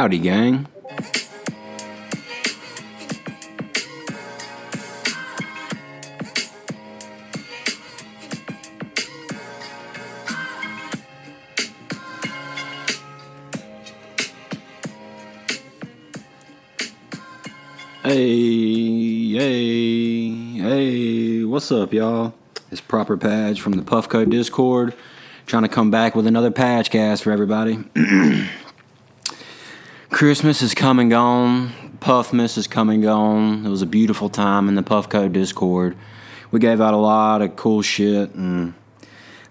Howdy, gang. Hey, hey, hey, what's up, y'all? It's Proper Patch from the Puffco Discord, trying to come back with another patch cast for everybody. Christmas is come and gone, Puffmas is come and gone. It was a beautiful time in the Puffco Discord. We gave out a lot of cool shit, and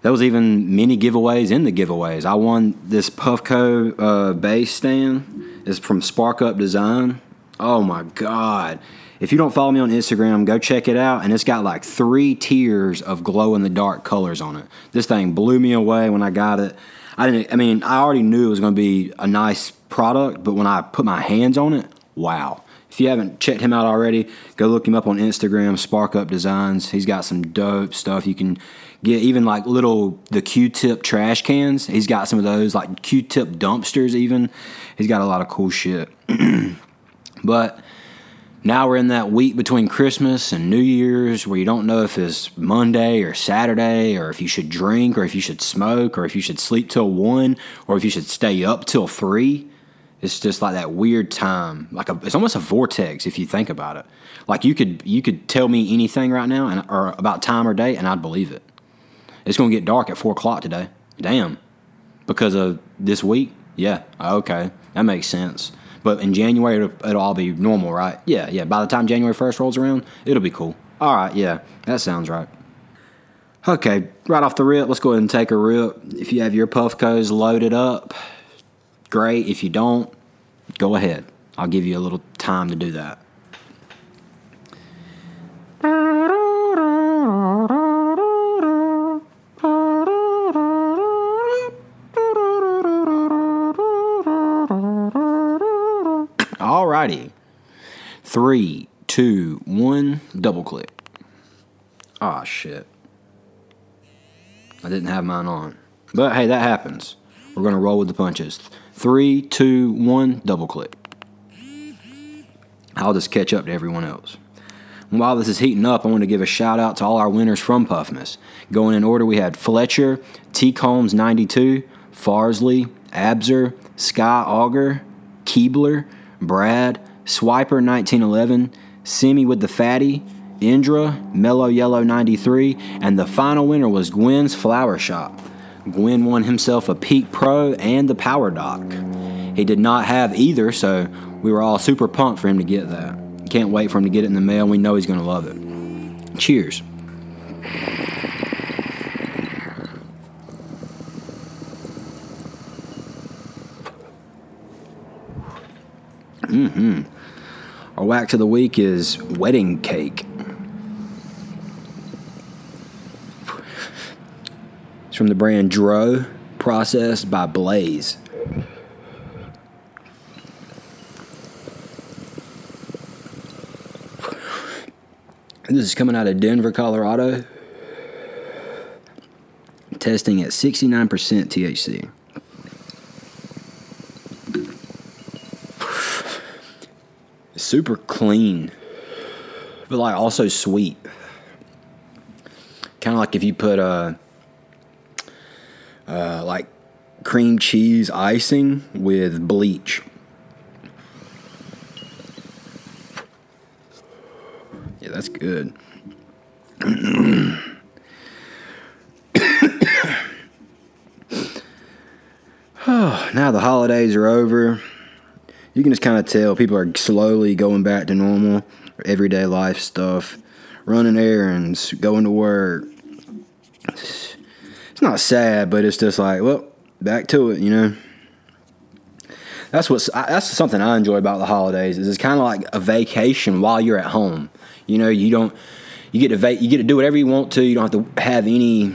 there was even many giveaways in the giveaways. I won this Puffco uh, base stand. It's from Spark Up Design. Oh my god! If you don't follow me on Instagram, go check it out. And it's got like three tiers of glow in the dark colors on it. This thing blew me away when I got it. I didn't. I mean, I already knew it was going to be a nice product, but when I put my hands on it, wow! If you haven't checked him out already, go look him up on Instagram, Spark Up Designs. He's got some dope stuff. You can get even like little the Q-tip trash cans. He's got some of those like Q-tip dumpsters. Even he's got a lot of cool shit. But now we're in that week between Christmas and New Year's where you don't know if it's Monday or Saturday or if you should drink or if you should smoke or if you should sleep till one or if you should stay up till three. It's just like that weird time. Like a, it's almost a vortex if you think about it. Like you could you could tell me anything right now and or about time or day and I'd believe it. It's gonna get dark at four o'clock today. Damn. Because of this week? Yeah. Okay. That makes sense. But in January, it'll, it'll, all be normal, right? Yeah, yeah. By the time January 1st rolls around, it'll be cool. All right, yeah, that sounds right. Okay, right off the rip, let's go ahead and take a rip. If you have your puff Puffcos loaded up, great. If you don't, go ahead. I'll give you a little time to do that. Three, two, one, double click. Ah, shit. I didn't have mine on. But hey, that happens. We're going to roll with the punches. Three, two, one, double click. I'll just catch up to everyone else. while this is heating up, I want to give a shout out to all our winners from Puffmas. Going in order, we had Fletcher, T. Combs 92, Farsley, Abzer, Sky Auger, Keebler, Brad, Swiper 1911, Simi with the Fatty, Indra, Mellow Yellow 93, and the final winner was Gwen's Flower Shop. Gwen won himself a Peak Pro and the Power Dock. He did not have either, so we were all super pumped for him to get that. Can't wait for him to get it in the mail. We know he's going to love it. Cheers. Mm-hmm. Our wax of the week is wedding cake. It's from the brand Dro, processed by Blaze. This is coming out of Denver, Colorado. Testing at 69% THC. Super clean, but like also sweet. Kind of like if you put a uh, uh, like cream cheese icing with bleach. Yeah, that's good. now the holidays are over you can just kind of tell people are slowly going back to normal, everyday life stuff, running errands, going to work. It's not sad, but it's just like, well, back to it, you know. That's what's that's something I enjoy about the holidays. Is it's kind of like a vacation while you're at home. You know, you don't you get to va- you get to do whatever you want to. You don't have to have any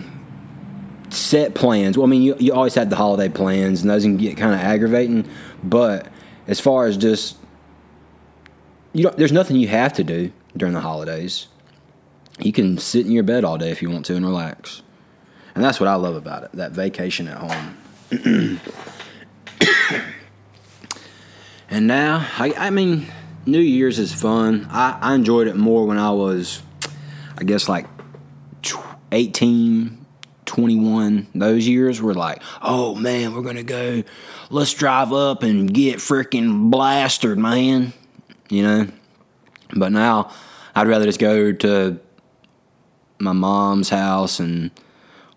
set plans. Well, I mean, you you always have the holiday plans, and those can get kind of aggravating. But as far as just you don't there's nothing you have to do during the holidays. You can sit in your bed all day if you want to and relax. And that's what I love about it, that vacation at home. And now, I, I mean, New Year's is fun. I, I enjoyed it more when I was, I guess, like 18, 21. Those years were like, oh man, we're going to go, let's drive up and get freaking blasted, man. You know? But now, I'd rather just go to my mom's house and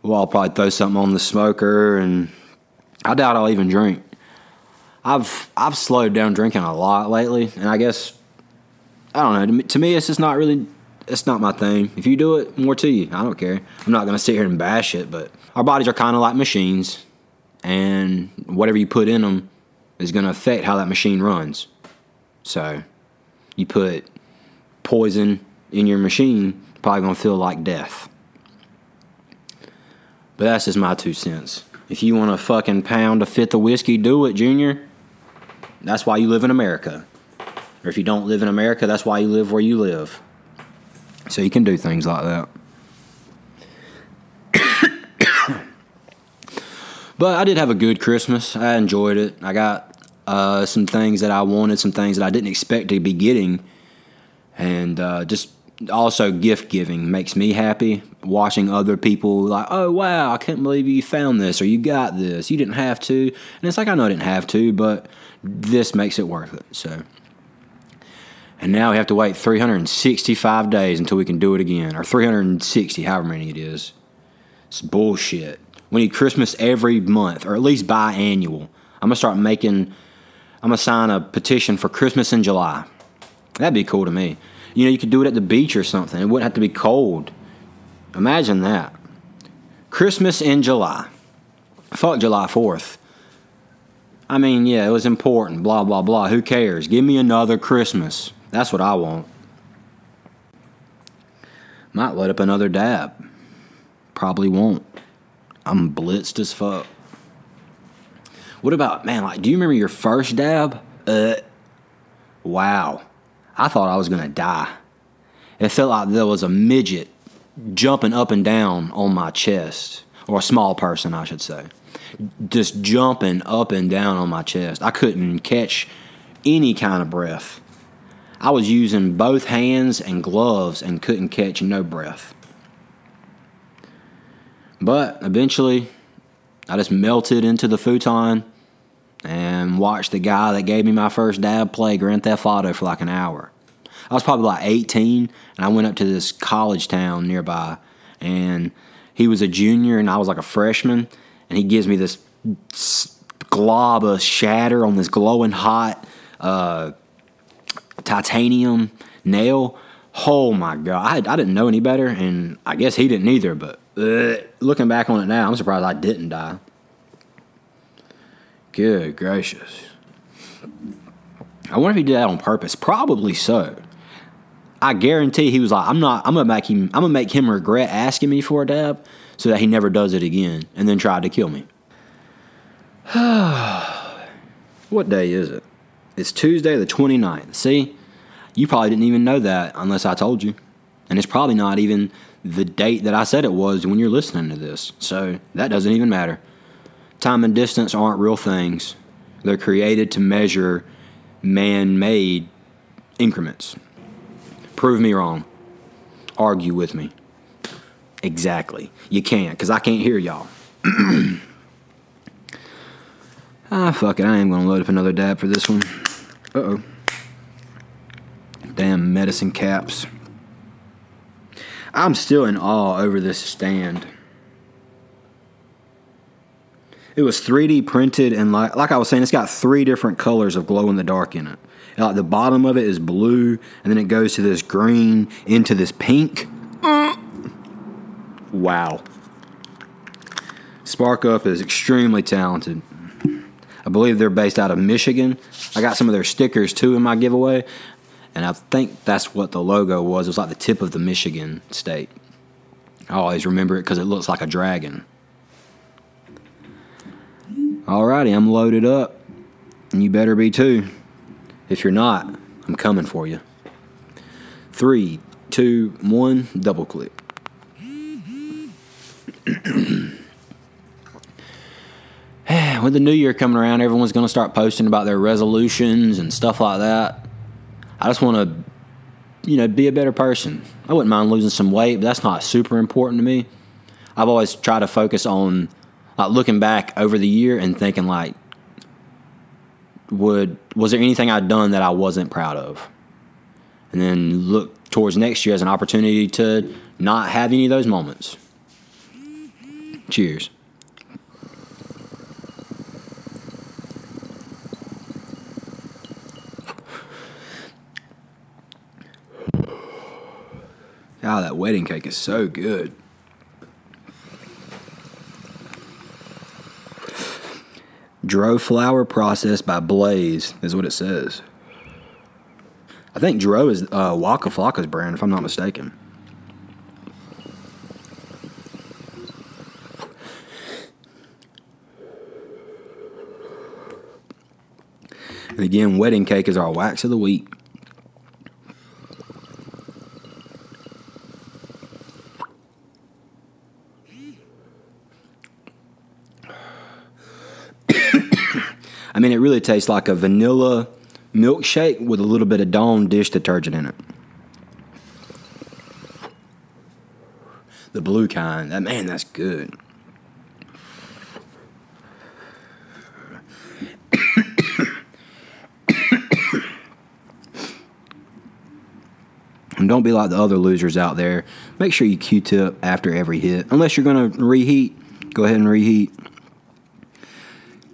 well, I'll probably throw something on the smoker and I doubt I'll even drink. I've I've slowed down drinking a lot lately, and I guess I don't know. To me, to me, it's just not really. It's not my thing. If you do it, more to you. I don't care. I'm not gonna sit here and bash it, but our bodies are kind of like machines, and whatever you put in them is gonna affect how that machine runs. So, you put poison in your machine, probably gonna feel like death. But that's just my two cents. If you want a fucking pound a fifth of whiskey, do it, Junior. That's why you live in America. Or if you don't live in America, that's why you live where you live. So you can do things like that. but I did have a good Christmas. I enjoyed it. I got uh, some things that I wanted, some things that I didn't expect to be getting. And uh, just also gift giving makes me happy. Watching other people like, oh wow, I can't believe you found this or you got this. You didn't have to, and it's like I know I didn't have to, but this makes it worth it. So, and now we have to wait 365 days until we can do it again, or 360, however many it is. It's bullshit. We need Christmas every month, or at least biannual. I'm gonna start making. I'm gonna sign a petition for Christmas in July. That'd be cool to me. You know, you could do it at the beach or something. It wouldn't have to be cold. Imagine that. Christmas in July. Fuck July 4th. I mean, yeah, it was important, blah, blah, blah. Who cares? Give me another Christmas. That's what I want. Might let up another dab. Probably won't. I'm blitzed as fuck. What about, man, like, do you remember your first dab? Uh, wow. I thought I was going to die. It felt like there was a midget jumping up and down on my chest, or a small person, I should say. Just jumping up and down on my chest. I couldn't catch any kind of breath. I was using both hands and gloves and couldn't catch no breath. But eventually, I just melted into the futon and watched the guy that gave me my first dab play Grand Theft Auto for like an hour. I was probably like 18, and I went up to this college town nearby, and he was a junior, and I was like a freshman, and he gives me this glob of shatter on this glowing hot uh, titanium nail. Oh my god, I, I, didn't know any better, and I guess he didn't either. But uh, looking back on it now, I'm surprised I didn't die. Good gracious. I wonder if he did that on purpose. Probably so. I guarantee he was like, I'm not. I'm gonna make him. I'm gonna make him regret asking me for a dab, so that he never does it again, and then tried to kill me. what day is it? It's Tuesday the 29th. See, you probably didn't even know that unless I told you, and it's probably not even the date that I said it was when you're listening to this. So that doesn't even matter. Time and distance aren't real things. They're created to measure man-made increments. Prove me wrong. Argue with me. Exactly. You can't, because I can't hear y'all. ah, fuck it. I am going to load up another dab for this one. Uh oh. Damn medicine caps. I'm still in awe over this stand. It was 3D printed, and like, like I was saying, it's got three different colors of glow in the dark in it. Like the bottom of it is blue, and then it goes to this green into this pink. Wow. Spark Up is extremely talented. I believe they're based out of Michigan. I got some of their stickers too in my giveaway, and I think that's what the logo was. It was like the tip of the Michigan state. I always remember it because it looks like a dragon. Alrighty, I'm loaded up, and you better be too. If you're not, I'm coming for you. Three, two, one, double click. with the new year coming around, everyone's going to start posting about their resolutions and stuff like that. I just want to, you know, be a better person. I wouldn't mind losing some weight, but that's not super important to me. I've always tried to focus on like looking back over the year and thinking like, would was there anything I'd done that I wasn't proud of, and then look towards next year as an opportunity to not have any of those moments. Cheers. God, that wedding cake is so good. Dro flour processed by Blaze is what it says. I think Dro is uh, Waka Flocka's brand, if I'm not mistaken. And again, wedding cake is our wax of the week. I mean, it really tastes like a vanilla milkshake with a little bit of Dawn dish detergent in it. The blue kind. That man, that's good. and don't be like the other losers out there. Make sure you Q-tip after every hit. Unless you're going to reheat, go ahead and reheat.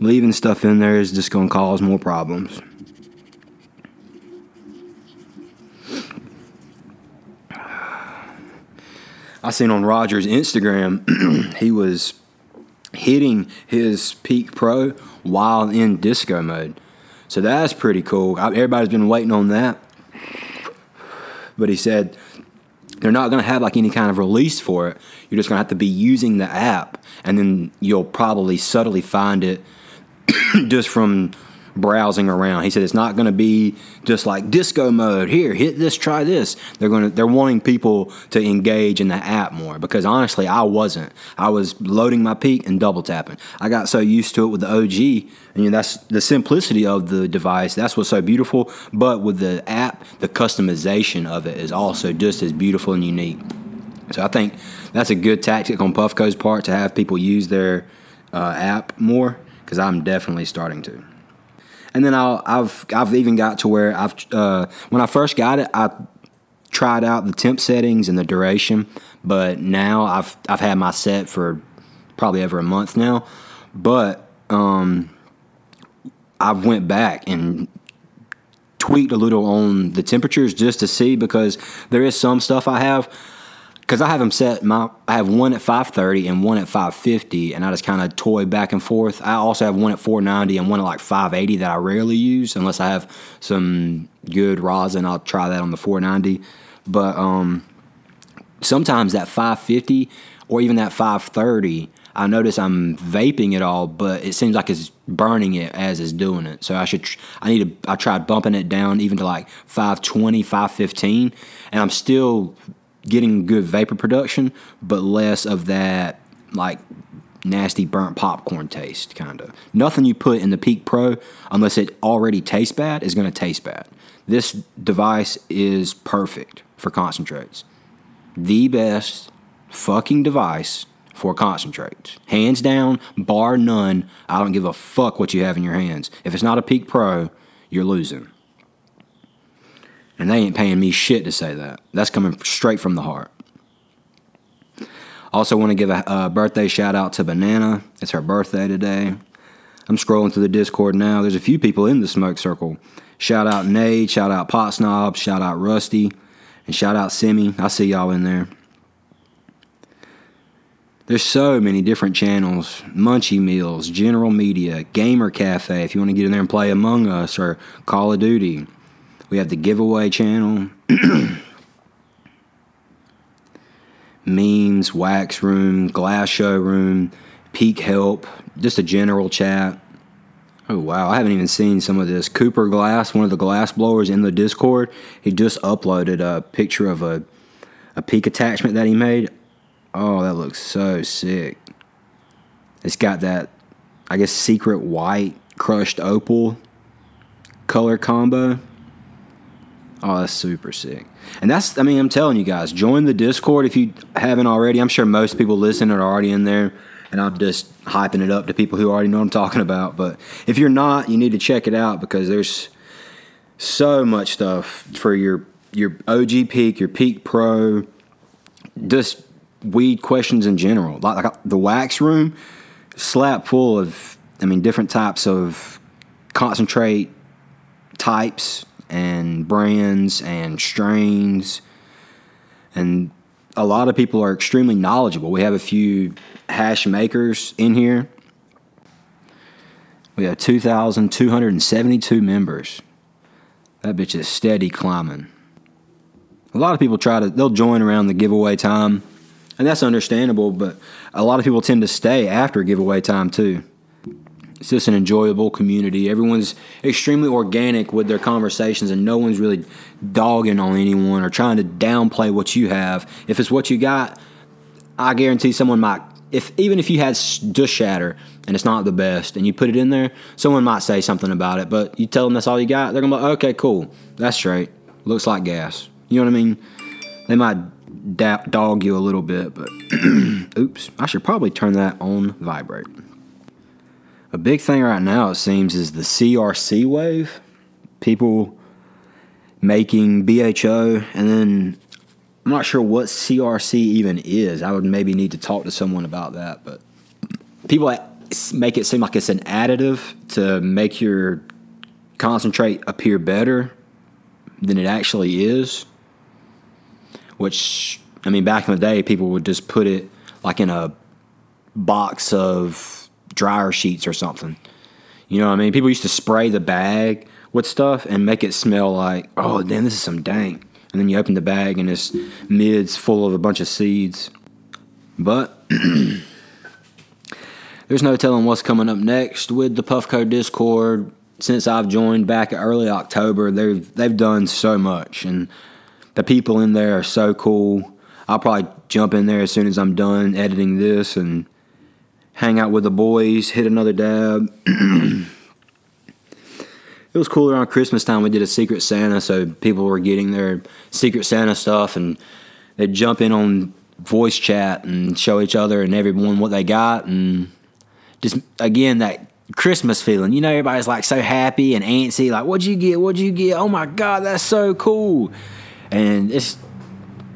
Leaving stuff in there is just going to cause more problems. I seen on Roger's Instagram, he was hitting his peak pro while in disco mode. So that's pretty cool. Everybody's been waiting on that. But he said they're not going to have like any kind of release for it. You're just going to have to be using the app, and then you'll probably subtly find it just from browsing around. He said it's not going to be just like disco mode. Here, hit this, try this. They're going to they're wanting people to engage in the app more because honestly, I wasn't. I was loading my peak and double tapping. I got so used to it with the OG, and you know, that's the simplicity of the device. That's what's so beautiful. But with the app, the customization of it is also just as beautiful and unique. So I think that's a good tactic on Puffco's part to have people use their uh, app more because I'm definitely starting to. And then i have I've even got to where I've uh, when I first got it, I tried out the temp settings and the duration, but now I've I've had my set for probably over a month now, but um, I've went back and tweaked a little on the temperatures just to see because there is some stuff I have because I have them set. My I have one at 530 and one at 550, and I just kind of toy back and forth. I also have one at 490 and one at like 580 that I rarely use unless I have some good rosin. I'll try that on the 490, but um, sometimes that 550 or even that 530. I notice I'm vaping it all, but it seems like it's burning it as it's doing it. So I should, I need to, I tried bumping it down even to like 520, 515, and I'm still getting good vapor production, but less of that like nasty burnt popcorn taste, kind of. Nothing you put in the Peak Pro, unless it already tastes bad, is going to taste bad. This device is perfect for concentrates. The best fucking device for concentrates. Hands down, bar none. I don't give a fuck what you have in your hands. If it's not a Peak Pro, you're losing. And they ain't paying me shit to say that. That's coming straight from the heart. Also, want to give a, a birthday shout out to Banana. It's her birthday today. I'm scrolling through the Discord now. There's a few people in the smoke circle. Shout out Nate, shout out Pot Snob, shout out Rusty, and shout out Simi. I see y'all in there. There's so many different channels Munchie Meals, General Media, Gamer Cafe, if you want to get in there and play Among Us or Call of Duty. We have the giveaway channel, memes, wax room, glass showroom, peak help, just a general chat. Oh wow, I haven't even seen some of this. Cooper Glass, one of the glass blowers in the Discord, he just uploaded a picture of a a peak attachment that he made. Oh, that looks so sick. It's got that I guess secret white crushed opal color combo. Oh, that's super sick. And that's, I mean, I'm telling you guys, join the Discord if you haven't already. I'm sure most people listening are already in there, and I'm just hyping it up to people who already know what I'm talking about. But if you're not, you need to check it out because there's so much stuff for your your OG peak, your peak pro, just weed questions in general. Like, like the wax room, slap full of, I mean, different types of concentrate types and brands and strains. And a lot of people are extremely knowledgeable. We have a few hash makers in here. We have 2,272 members. That bitch is steady climbing. A lot of people try to, they'll join around the giveaway time, and that's understandable, but a lot of people tend to stay after giveaway time too. It's just an enjoyable community. Everyone's extremely organic with their conversations, and no one's really dogging on anyone or trying to downplay what you have. If it's what you got, I guarantee someone might. If even if you had just shatter and it's not the best, and you put it in there, someone might say something about it. But you tell them that's all you got, they're gonna be like, okay, cool, that's straight. Looks like gas. You know what I mean? They might dog you a little bit, but oops, I should probably turn that on vibrate. A big thing right now, it seems, is the CRC wave. People making BHO, and then I'm not sure what CRC even is. I would maybe need to talk to someone about that. But people make it seem like it's an additive to make your concentrate appear better than it actually is. Which, I mean, back in the day, people would just put it like in a box of dryer sheets or something. You know what I mean? People used to spray the bag with stuff and make it smell like, oh, damn, this is some dank. And then you open the bag and it's mids full of a bunch of seeds. But there's no telling what's coming up next with the Puffco Discord. Since I've joined back early October, they've they've done so much, and the people in there are so cool. I'll probably jump in there as soon as I'm done editing this and hang out with the boys, hit another dab. it was cool around Christmas time. We did a Secret Santa, so people were getting their Secret Santa stuff, and they'd jump in on voice chat and show each other and everyone what they got, and just again that Christmas feeling. You know, everybody's like so happy and antsy, like, "What'd you get? What'd you get? Oh my God, that's so cool!" And it's,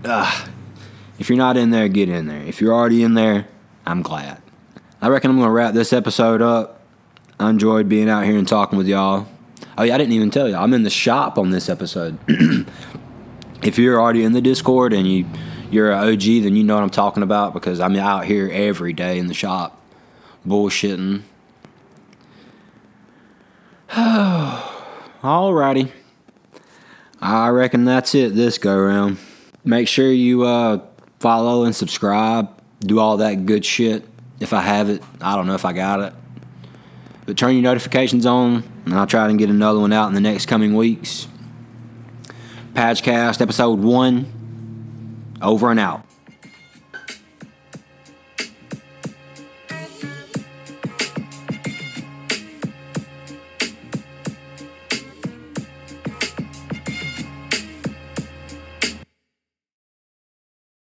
if you're not in there, get in there. If you're already in there, I'm glad. I reckon I'm going to wrap this episode up. I enjoyed being out here and talking with y'all. Oh, yeah, I didn't even tell you. I'm in the shop on this episode. if you're already in the Discord and you, you're an OG, then you know what I'm talking about because I'm out here every day in the shop bullshitting. Alrighty. I reckon that's it this go round. Make sure you uh, follow and subscribe, do all that good shit. If I have it, I don't know if I got it. But turn your notifications on, and I'll try to get another one out in the next coming weeks. Patchcast episode one, over and out.